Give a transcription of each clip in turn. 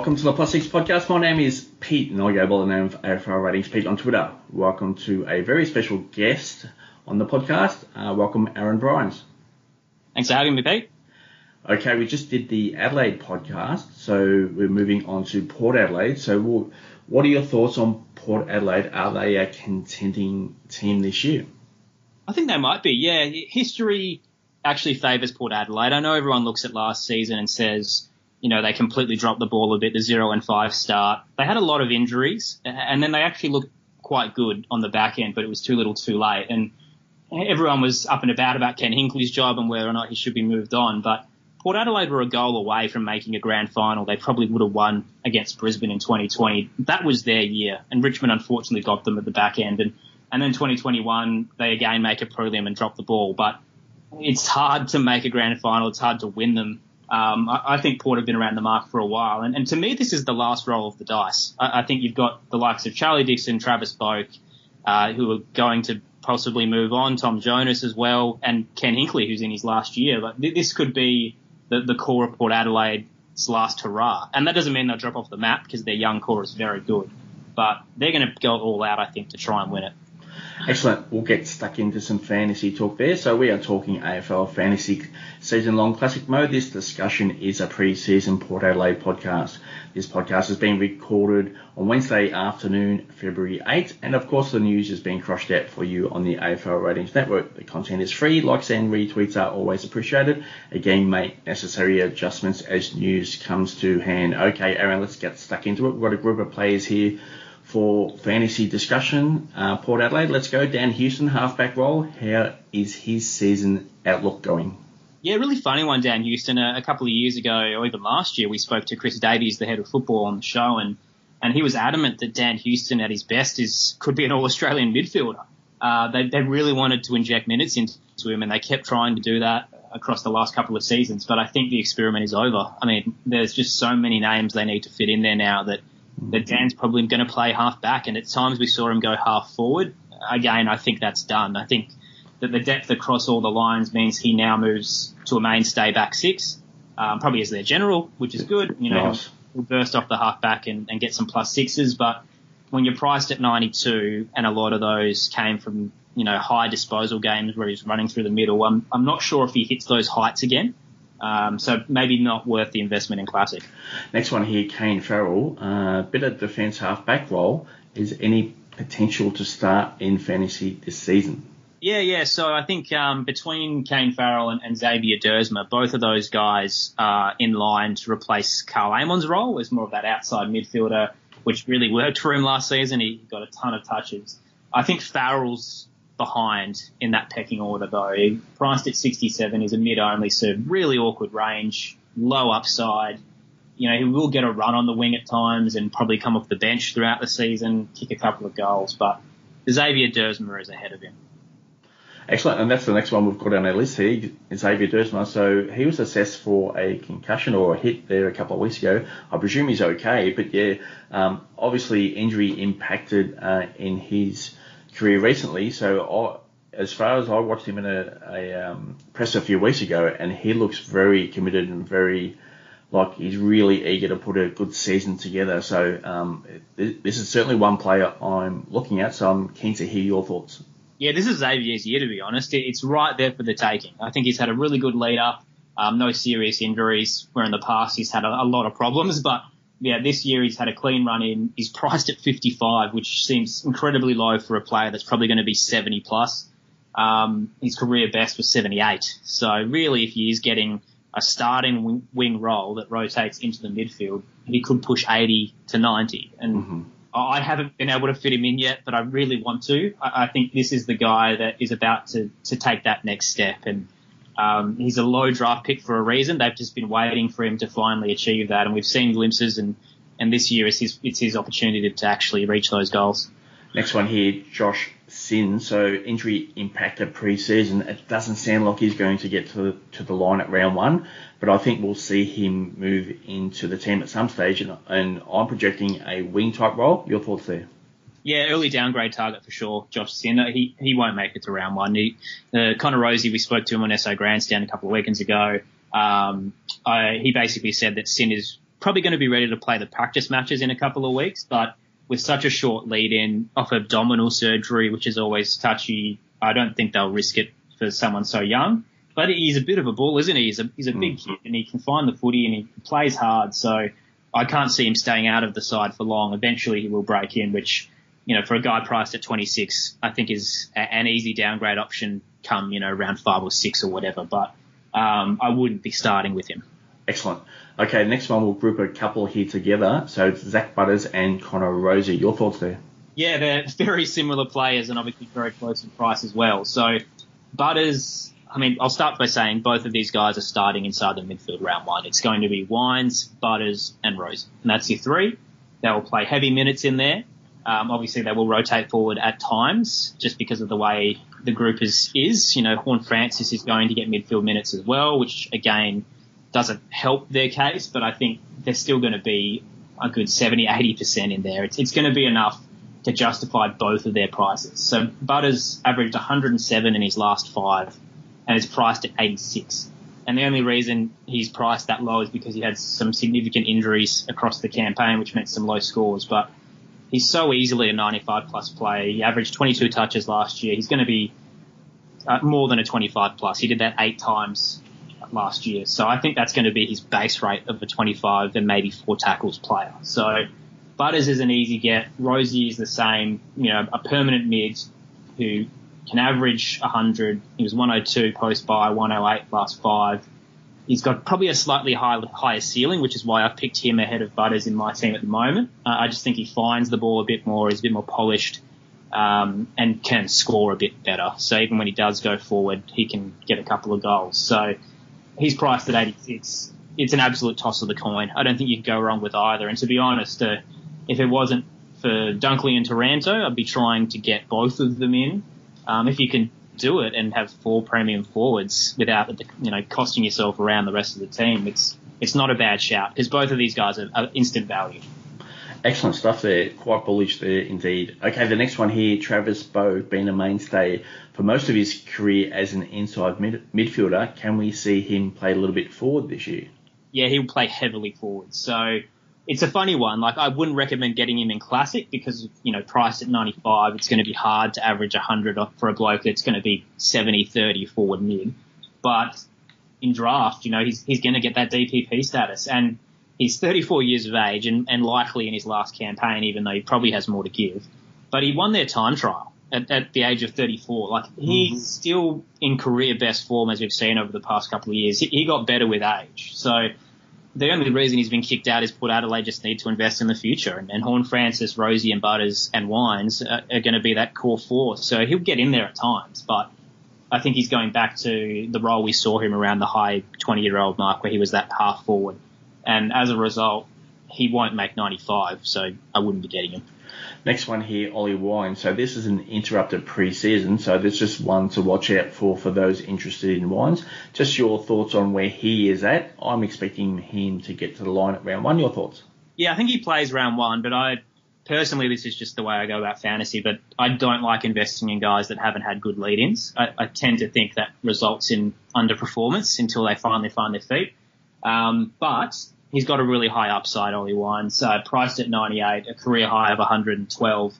Welcome to the Plus Six Podcast. My name is Pete, and I go by the name of AFL Ratings Pete on Twitter. Welcome to a very special guest on the podcast. Uh, welcome, Aaron Bryans. Thanks for having me, Pete. Okay, we just did the Adelaide podcast, so we're moving on to Port Adelaide. So, we'll, what are your thoughts on Port Adelaide? Are they a contending team this year? I think they might be. Yeah, history actually favours Port Adelaide. I know everyone looks at last season and says, you know, they completely dropped the ball a bit, the zero and five start. They had a lot of injuries, and then they actually looked quite good on the back end, but it was too little, too late. And everyone was up and about about Ken Hinkley's job and whether or not he should be moved on. But Port Adelaide were a goal away from making a grand final. They probably would have won against Brisbane in 2020. That was their year, and Richmond unfortunately got them at the back end. And and then 2021, they again make a prelim and drop the ball. But it's hard to make a grand final. It's hard to win them. Um, I, I, think Port have been around the mark for a while, and, and to me, this is the last roll of the dice. I, I think you've got the likes of Charlie Dixon, Travis Boak, uh, who are going to possibly move on, Tom Jonas as well, and Ken Hinkley, who's in his last year. But this could be the, the core of Port Adelaide's last hurrah. And that doesn't mean they'll drop off the map because their young core is very good. But they're going to go all out, I think, to try and win it. Excellent. We'll get stuck into some fantasy talk there. So we are talking AFL fantasy season long classic mode. This discussion is a pre-season Port Adelaide podcast. This podcast has been recorded on Wednesday afternoon, February 8th. And of course the news is being crushed out for you on the AFL Ratings Network. The content is free. Likes and retweets are always appreciated. Again, make necessary adjustments as news comes to hand. Okay, Aaron, let's get stuck into it. We've got a group of players here for fantasy discussion. Uh, Port Adelaide, let's go. Dan Houston, halfback role. How is his season outlook going? Yeah, really funny one, Dan Houston. A, a, couple of years ago, or even last year, we spoke to Chris Davies, the head of football, on the show, and and he was adamant that Dan Houston, at his best, is could be an All Australian midfielder. Uh, they they really wanted to inject minutes into him, and they kept trying to do that across the last couple of seasons. But I think the experiment is over. I mean, there's just so many names they need to fit in there now that that Dan's probably going to play half back, and at times we saw him go half forward. Again, I think that's done. I think that the depth across all the lines means he now moves to a mainstay back six, um, probably as their general, which is good. You know, nice. he'll, burst off the half back and, and get some plus sixes, but when you're priced at 92, and a lot of those came from you know high disposal games where he's running through the middle, I'm I'm not sure if he hits those heights again. Um, so maybe not worth the investment in Classic. Next one here, Kane Farrell, uh, bit of defence half back role. Is any potential to start in fantasy this season? Yeah, yeah. So I think um, between Kane Farrell and, and, Xavier Duursma, both of those guys are in line to replace Karl Amon's role as more of that outside midfielder, which really worked for him last season. He got a ton of touches. I think Farrell's behind in that pecking order though. Priced at 67 is a mid only, so really awkward range, low upside. You know, he will get a run on the wing at times and probably come off the bench throughout the season, kick a couple of goals, but Xavier Duursma is ahead of him. Excellent, and that's the next one we've got on our list here, Xavier Duursma. So he was assessed for a concussion or a hit there a couple of weeks ago. I presume he's okay, but yeah, um, obviously injury impacted uh, in his career recently. So I, as far as I watched him in a, a um, press a few weeks ago, and he looks very committed and very like he's really eager to put a good season together. So um, this is certainly one player I'm looking at. So I'm keen to hear your thoughts. Yeah, this is Xavier's year to be honest. It's right there for the taking. I think he's had a really good lead up. Um, no serious injuries, where in the past he's had a, a lot of problems, but yeah, this year he's had a clean run in. He's priced at 55, which seems incredibly low for a player that's probably going to be 70 plus. Um, his career best was 78. So really, if he is getting a starting wing, wing role that rotates into the midfield, he could push 80 to 90. And mm-hmm. I haven't been able to fit him in yet, but I really want to. I, I think this is the guy that is about to, to take that next step. And um, he's a low draft pick for a reason. They've just been waiting for him to finally achieve that. And we've seen glimpses, and, and this year is his, it's his opportunity to actually reach those goals. Next one here, Josh Sinn. So injury impacted pre-season. It doesn't sound like he's going to get to, to the line at round one, but I think we'll see him move into the team at some stage. And, and I'm projecting a wing type role. Your thoughts there? Yeah, early downgrade target for sure. Josh Sinn. He he won't make it to round one. He, uh, Connor Rozee, we spoke to him on SA Grandstand a couple of weekends ago. Um, I, he basically said that Sinn is probably going to be ready to play the practice matches in a couple of weeks, but with such a short lead in off abdominal surgery, which is always touchy, I don't think they'll risk it for someone so young. But he's a bit of a bull, isn't he? He's a, he's a big mm. kid and he can find the footy and he plays hard. So I can't see him staying out of the side for long. Eventually he will break in, which, you know, for a guy priced at 26, I think is a, an easy downgrade option come, you know, around five or six or whatever. But um, I wouldn't be starting with him. Excellent. Okay, next one we'll group a couple here together. So it's Zak Butters and Connor Rozee. Your thoughts there? Yeah, they're very similar players and obviously very close in price as well. So Butters, I mean, I'll start by saying both of these guys are starting inside the midfield round one. It's going to be Wines, Butters, and Rozee. And that's your three. They will play heavy minutes in there. Um, obviously, they will rotate forward at times just because of the way the group is. is. You know, Horne-Francis is going to get midfield minutes as well, which again – doesn't help their case, but I think they're still going to be a good 70, 80% in there. It's, it's going to be enough to justify both of their prices. So Butters averaged 107 in his last five and is priced at 86. And the only reason he's priced that low is because he had some significant injuries across the campaign, which meant some low scores. But he's so easily a 95 plus play. He averaged 22 touches last year. He's going to be uh, more than a 25 plus. He did that eight times last year. So I think that's going to be his base rate of a 25 and maybe four tackles player. So Butters is an easy get. Rozee is the same, you know, a permanent mid who can average 100. He was 102 post by 108 last five. He's got probably a slightly high, higher ceiling, which is why I've picked him ahead of Butters in my team at the moment. Uh, I just think he finds the ball a bit more, he's a bit more polished, um, and can score a bit better. So even when he does go forward, he can get a couple of goals. So he's priced at 86. It's an absolute toss of the coin. I don't think you can go wrong with either. And to be honest, uh, if it wasn't for Dunkley and Taranto, I'd be trying to get both of them in. Um, if you can do it and have four premium forwards without you know costing yourself around the rest of the team, it's it's not a bad shout because both of these guys are, are instant value. Excellent stuff there. Quite bullish there indeed. Okay, the next one here, Travis Boak, been a mainstay for most of his career as an inside mid- midfielder. Can we see him play a little bit forward this year? Yeah, he'll play heavily forward. So it's a funny one. Like I wouldn't recommend getting him in classic because you know priced at 95, it's going to be hard to average 100 for a bloke that's going to be 70, 30 forward mid. But in draft, you know, he's he's going to get that DPP status and He's 34 years of age and, and likely in his last campaign, even though he probably has more to give. But he won their time trial at, at the age of 34. Like he's mm-hmm. still in career best form as we've seen over the past couple of years. He, he got better with age. So the only reason he's been kicked out is Port Adelaide just need to invest in the future. And, and Horne-Francis, Rozee, and Butters and Wines are, are going to be that core force. So he'll get in there at times, but I think he's going back to the role we saw him around the high 20 year old mark where he was that half forward and as a result, he won't make 95, so I wouldn't be getting him. Next one here, Ollie Wines. So this is an interrupted pre-season, so this is just one to watch out for for those interested in Wines. Just your thoughts on where he is at. I'm expecting him to get to the line at round one. Your thoughts? Yeah, I think he plays round one, but I personally, this is just the way I go about fantasy, but I don't like investing in guys that haven't had good lead-ins. I, I tend to think that results in underperformance until they finally find their feet. Um, but he's got a really high upside, Ollie Wines, uh, priced at 98, a career high of 112.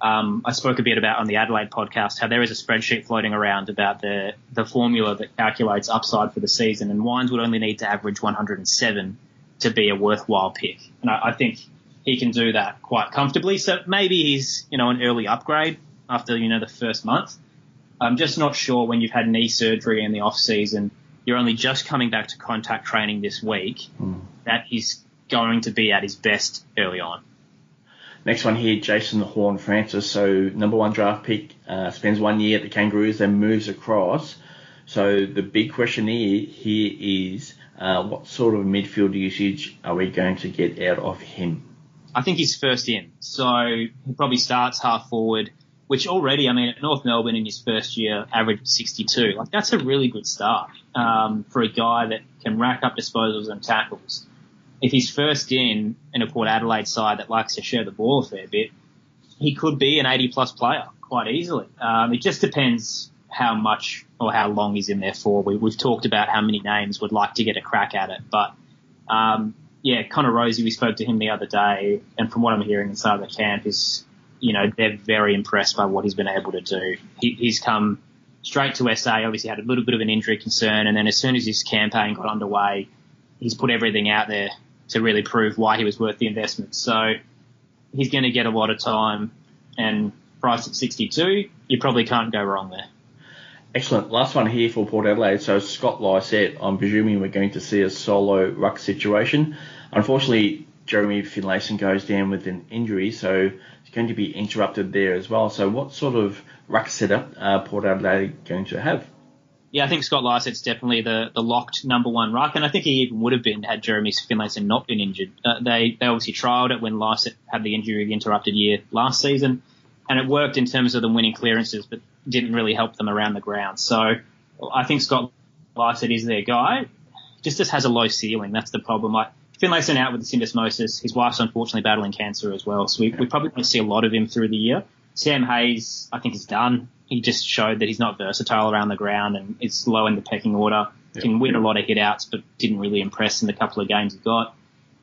Um, I spoke a bit about on the Adelaide podcast how there is a spreadsheet floating around about the the formula that calculates upside for the season, and Wines would only need to average 107 to be a worthwhile pick, and I, I think he can do that quite comfortably. So maybe he's you know an early upgrade after you know the first month. I'm just not sure when you've had knee surgery in the off season you're only just coming back to contact training this week, mm. that he's going to be at his best early on. Next one here, Jason Horne-Francis. So number one draft pick, uh, spends one year at the Kangaroos, then moves across. So the big question here, here is, uh, what sort of midfield usage are we going to get out of him? I think he's first in. So he probably starts half forward, which already, I mean, at North Melbourne in his first year averaged 62. Like that's a really good start um, for a guy that can rack up disposals and tackles. If he's first in in a Port Adelaide side that likes to share the ball a fair bit, he could be an 80 plus player quite easily. Um, it just depends how much or how long he's in there for. We, have talked about how many names would like to get a crack at it, but um, yeah, Connor Rozee, we spoke to him the other day, and from what I'm hearing inside the camp is, you know, they're very impressed by what he's been able to do. He, he's come straight to SA, obviously had a little bit of an injury concern, and then as soon as his campaign got underway, he's put everything out there to really prove why he was worth the investment. So he's going to get a lot of time, and priced at 62, you probably can't go wrong there. Excellent. Last one here for Port Adelaide. So Scott Lycett, I'm presuming we're going to see a solo ruck situation. Unfortunately, Jeremy Finlayson goes down with an injury, so it's going to be interrupted there as well. So what sort of ruck setup are Port Adelaide going to have? Yeah, I think Scott Lycett's definitely the, the locked number one ruck, and I think he even would have been had Jeremy Finlayson not been injured. Uh, they they obviously trialled it when Lycett had the injury interrupted year last season, and it worked in terms of them winning clearances, but didn't really help them around the ground. So I think Scott Lycett is their guy. Just just has a low ceiling. That's the problem. Like Finlayson out with the syndesmosis. His wife's unfortunately battling cancer as well. So we, we probably won't see a lot of him through the year. Sam Hayes, I think, is done. He just showed that he's not versatile around the ground and is low in the pecking order. Yep. Can win a lot of hit outs, but didn't really impress in the couple of games he got.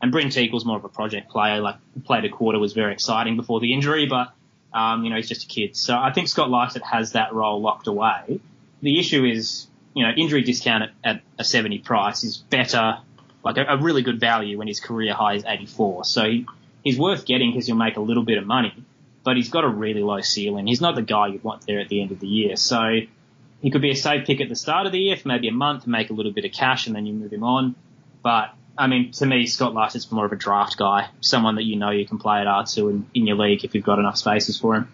And Brynn Teakle more of a project player. Like played a quarter was very exciting before the injury, but um, you know he's just a kid. So I think Scott Lycett has that role locked away. The issue is, you know, injury discount at, at a 70 price is better like a, a, really good value when his career high is 84. So he, he's worth getting because he'll make a little bit of money, but he's got a really low ceiling. He's not the guy you'd want there at the end of the year. So he could be a safe pick at the start of the year for maybe a month make a little bit of cash and then you move him on. But I mean, to me, Scott Lycett's more of a draft guy, someone that you know you can play at R2 in, in your league if you've got enough spaces for him.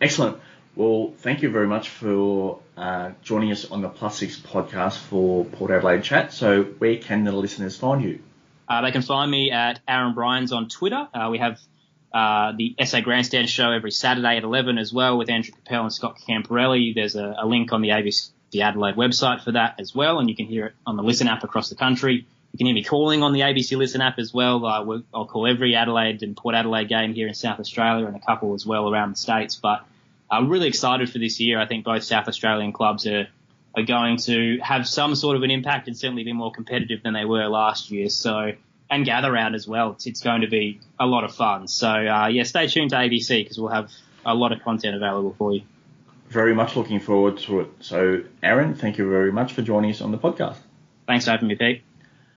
Excellent. Well, thank you very much for uh, joining us on the Plus Six podcast for Port Adelaide Chat. So, where can the listeners find you? Uh, they can find me at Aaron Bryans on Twitter. Uh, we have uh, the SA Grandstand show every Saturday at 11 as well with Andrew Capel and Scott Camporeale. There's a, a, link on the ABC the Adelaide website for that as well, and you can hear it on the Listen app across the country. You can hear me calling on the ABC Listen app as well. Uh, I'll call every Adelaide and Port Adelaide game here in South Australia and a couple as well around the States. But I'm really excited for this year. I think both South Australian clubs are are going to have some sort of an impact and certainly be more competitive than they were last year. So and gather round as well. It's, it's going to be a lot of fun. So uh, yeah, stay tuned to ABC because we'll have a lot of content available for you. Very much looking forward to it. So Aaron, thank you very much for joining us on the podcast. Thanks for having me, Pete.